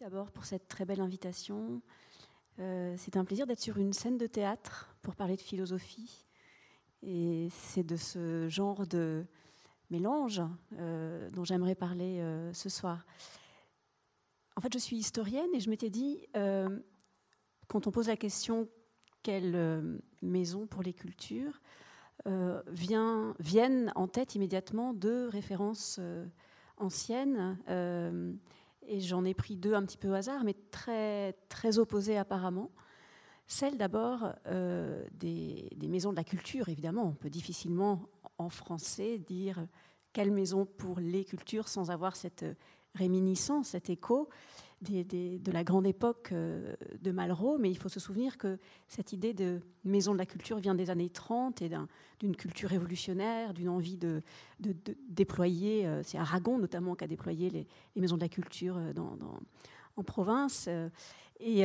D'abord pour cette très belle invitation. Euh, c'est un plaisir d'être sur une scène de théâtre pour parler de philosophie. Et c'est de ce genre de mélange euh, dont j'aimerais parler euh, ce soir. En fait, je suis historienne et je m'étais dit, quand on pose la question quelle maison pour les cultures, vient, viennent en tête immédiatement deux références anciennes et j'en ai pris deux un petit peu au hasard, mais très, très opposées apparemment. Celle d'abord euh, des, maisons de la culture, évidemment. On peut difficilement en français dire quelle maison pour les cultures sans avoir cette réminiscence, cet écho de la grande époque euh, de Malraux, mais il faut se souvenir que cette idée de maison de la culture vient des années 30 et d'une culture révolutionnaire, d'une envie de, déployer, euh, c'est Aragon notamment qui a déployé les, maisons de la culture euh, en province. Et,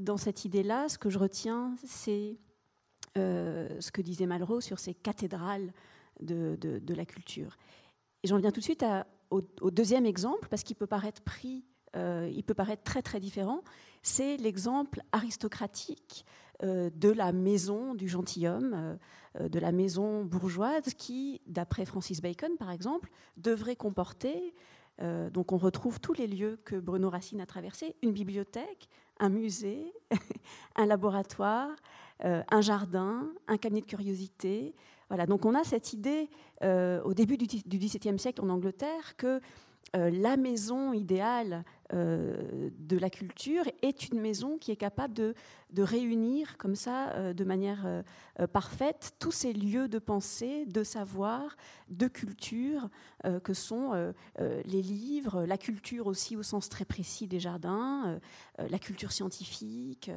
dans cette idée-là, ce que je retiens, c'est ce que disait Malraux sur ces cathédrales de, la culture. Et j'en viens tout de suite au, au, deuxième exemple, parce qu'il peut paraître pris euh, il peut paraître très très différent, c'est l'exemple aristocratique euh, de la maison du gentilhomme, euh, de la maison bourgeoise qui, d'après Francis Bacon par exemple, devrait comporter, donc on retrouve tous les lieux que Bruno Racine a traversés, une bibliothèque, un musée, un laboratoire, un jardin, un cabinet de curiosité. Voilà, donc on a cette idée au début du XVIIe siècle en Angleterre que la maison idéale euh, de la culture est une maison qui est capable de, réunir comme ça, euh, de manière euh, parfaite, tous ces lieux de pensée, de savoir, de culture, que sont les livres, la culture aussi au sens très précis des jardins, la culture scientifique.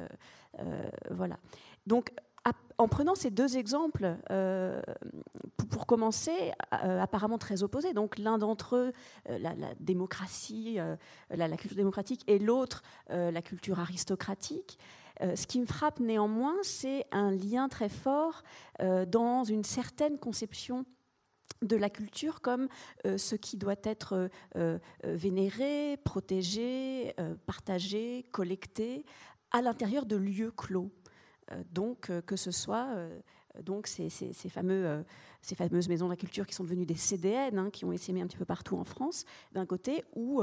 voilà. Donc, en prenant ces deux exemples, euh, pour, commencer, euh, apparemment très opposés, donc l'un d'entre eux, euh, la, démocratie, la, culture démocratique, et l'autre, la culture aristocratique, ce qui me frappe néanmoins, c'est un lien très fort dans une certaine conception de la culture comme ce qui doit être vénéré, protégé, partagé, collecté à l'intérieur de lieux clos. Euh, donc euh, que ce soit euh, donc ces, fameuses maisons de la culture qui sont devenues des CDN, hein, qui ont essaimé un petit peu partout en France, d'un côté, ou,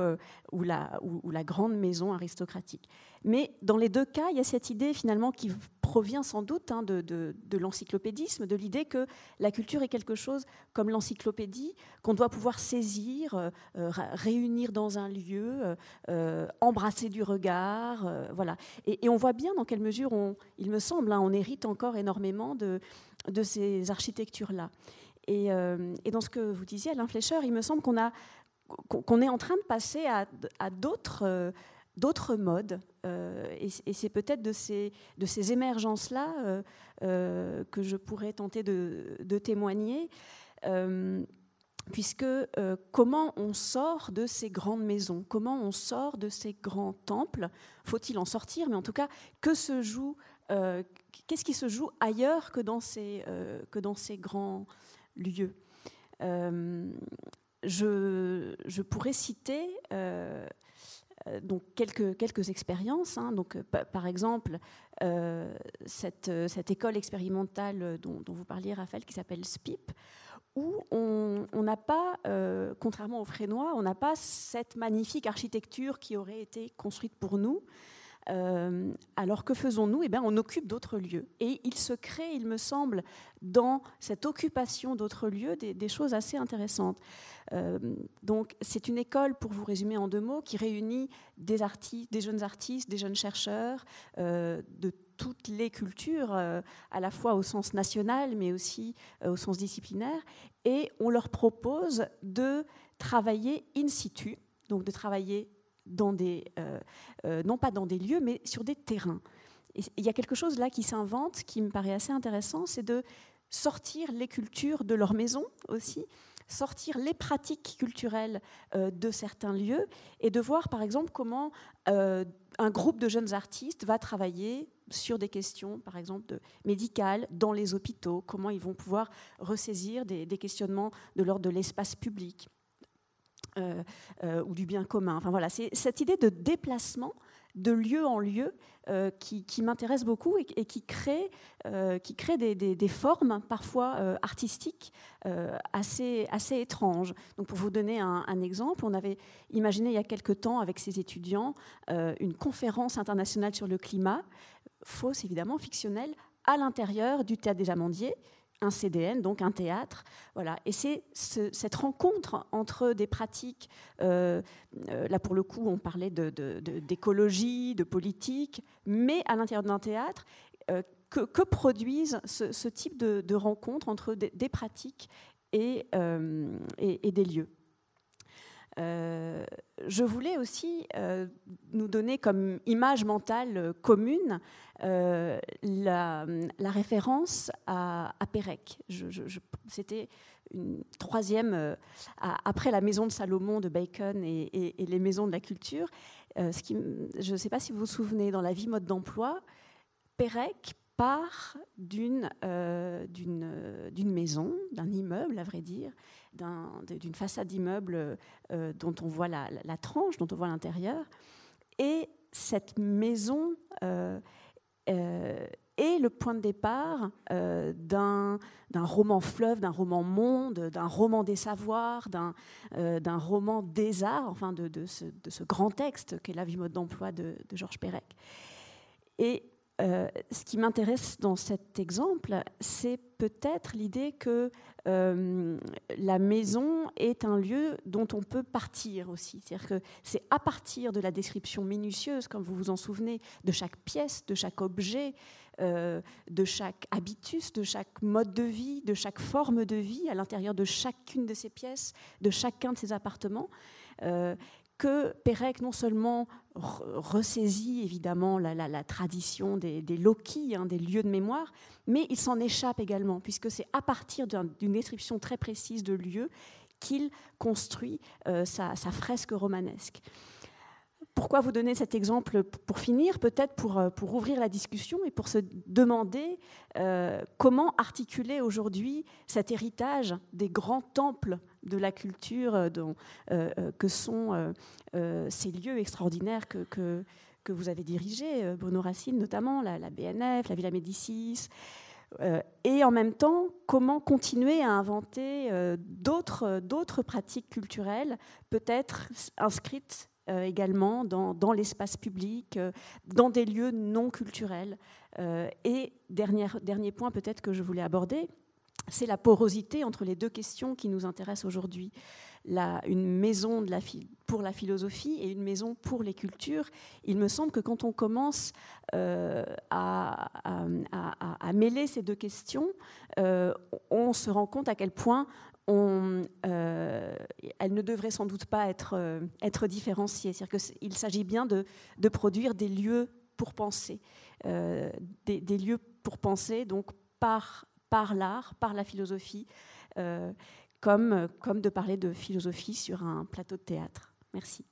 la, ou, la, grande maison aristocratique. Mais dans les deux cas, il y a cette idée finalement qui provient sans doute hein, de, de, l'encyclopédisme, de l'idée que la culture est quelque chose comme l'encyclopédie, qu'on doit pouvoir saisir, euh, euh, réunir dans un lieu, euh, embrasser du regard. voilà. Et, on voit bien dans quelle mesure, on, il me semble, hein, on hérite encore énormément de, de ces architectures-là. Et, dans ce que vous disiez, Alain Fleischer, il me semble qu'on a est en train de passer à, à d'autres d'autres modes. Euh, et, c'est peut-être de ces, de ces émergences-là euh, euh, que je pourrais tenter de, témoigner. puisque comment on sort de ces grandes maisons, comment on sort de ces grands temples, faut-il en sortir, mais en tout cas, que se joue, qu'est-ce qui se joue ailleurs que dans ces, que dans ces grands lieux? Je, je, pourrais citer donc quelques, quelques expériences. Hein. donc, euh, par exemple, euh, cette, cette, école expérimentale dont, vous parliez, Raphaël, qui s'appelle SPIP, où on n'a pas, contrairement aux Frénois, on n'a pas cette magnifique architecture qui aurait été construite pour nous. Alors que faisons-nous? Eh bien, On occupe d'autres lieux. Et il se crée, il me semble, dans cette occupation d'autres lieux, des, choses assez intéressantes. Euh, donc c'est une école, pour vous résumer en deux mots, qui réunit des artistes, des jeunes artistes, des jeunes chercheurs euh, de toutes les cultures, euh, à la fois au sens national, mais aussi au sens disciplinaire, et on leur propose de travailler in situ, donc de travailler dans des, non pas dans des lieux, mais sur des terrains. il y a quelque chose là qui s'invente, qui me paraît assez intéressant, c'est de sortir les cultures de leur maison aussi, sortir les pratiques culturelles euh, de certains lieux et de voir par exemple comment euh, un groupe de jeunes artistes va travailler sur des questions, par exemple, médicales dans les hôpitaux, comment ils vont pouvoir ressaisir des, questionnements de l'ordre de l'espace public. Ou du bien commun. Enfin voilà, c'est cette idée de déplacement de lieu en lieu euh, qui, m'intéresse beaucoup et, qui crée, euh, qui crée des, formes parfois euh, artistiques assez, assez étranges. Donc pour vous donner un, exemple, on avait imaginé il y a quelque temps avec ses étudiants une conférence internationale sur le climat, fausse évidemment, fictionnelle, à l'intérieur du théâtre des Amandiers un CDN, donc un théâtre. Voilà. Et c'est cette rencontre entre des pratiques, euh, euh, là pour le coup on parlait d'écologie, de, politique, mais à l'intérieur d'un théâtre, euh, que, produisent ce, type de, rencontres entre des, pratiques et, des lieux. Je voulais aussi nous donner comme image mentale commune euh, la, référence à, Pérec. C'était une troisième, euh, après la maison de Salomon de Bacon et, les maisons de la culture. Euh, je ne sais pas si vous vous souvenez, dans la vie mode d'emploi, Pérec part d'une d'une maison, d'un immeuble, à vrai dire, d'une façade d'immeuble dont on voit la, la, tranche, dont on voit l'intérieur. Et cette maison euh, et le point de départ euh, d'un roman fleuve, d'un roman monde, d'un roman des savoirs, d'un euh, roman des arts, enfin de, de, ce, grand texte qu'est La vie mode d'emploi de, de, Georges Perec. Et euh, ce qui m'intéresse dans cet exemple, c'est peut-être l'idée que euh, la maison est un lieu dont on peut partir aussi. C'est-à-dire que c'est à partir de la description minutieuse, comme vous vous en souvenez, de chaque pièce, de chaque objet, euh, de chaque habitus, de chaque mode de vie, de chaque forme de vie à l'intérieur de chacune de ces pièces, de chacun de ces appartements, que Pérec non seulement ressaisit évidemment la, tradition des, des loquis, hein, des lieux de mémoire, mais il s'en échappe également, puisque c'est à partir d'une description très précise de lieux qu'il construit euh, sa, fresque romanesque. Pourquoi vous donner cet exemple pour finir Peut-être pour, euh, pour ouvrir la discussion et pour se demander euh, comment articuler aujourd'hui cet héritage des grands temples de la culture dont, que sont ces lieux extraordinaires que, que, vous avez dirigés, Bruno Racine notamment, la, BNF, la Villa Médicis, et en même temps, comment continuer à inventer d'autres pratiques culturelles, peut-être inscrites euh, également dans, l'espace public, euh, dans des lieux non culturels. Euh, et dernier, dernier point peut-être que je voulais aborder, c'est la porosité entre les deux questions qui nous intéressent aujourd'hui. une maison de la, pour la philosophie et une maison pour les cultures. Il me semble que quand on commence à, à, mêler ces deux questions, on se rend compte à quel point on, euh, elle ne devrait sans doute pas être, euh, être différenciée. C'est-à-dire qu'il s'agit bien de, produire des lieux pour penser, euh, des, des, lieux pour penser, donc par, par l'art, par la philosophie, comme, comme de parler de philosophie sur un plateau de théâtre. Merci.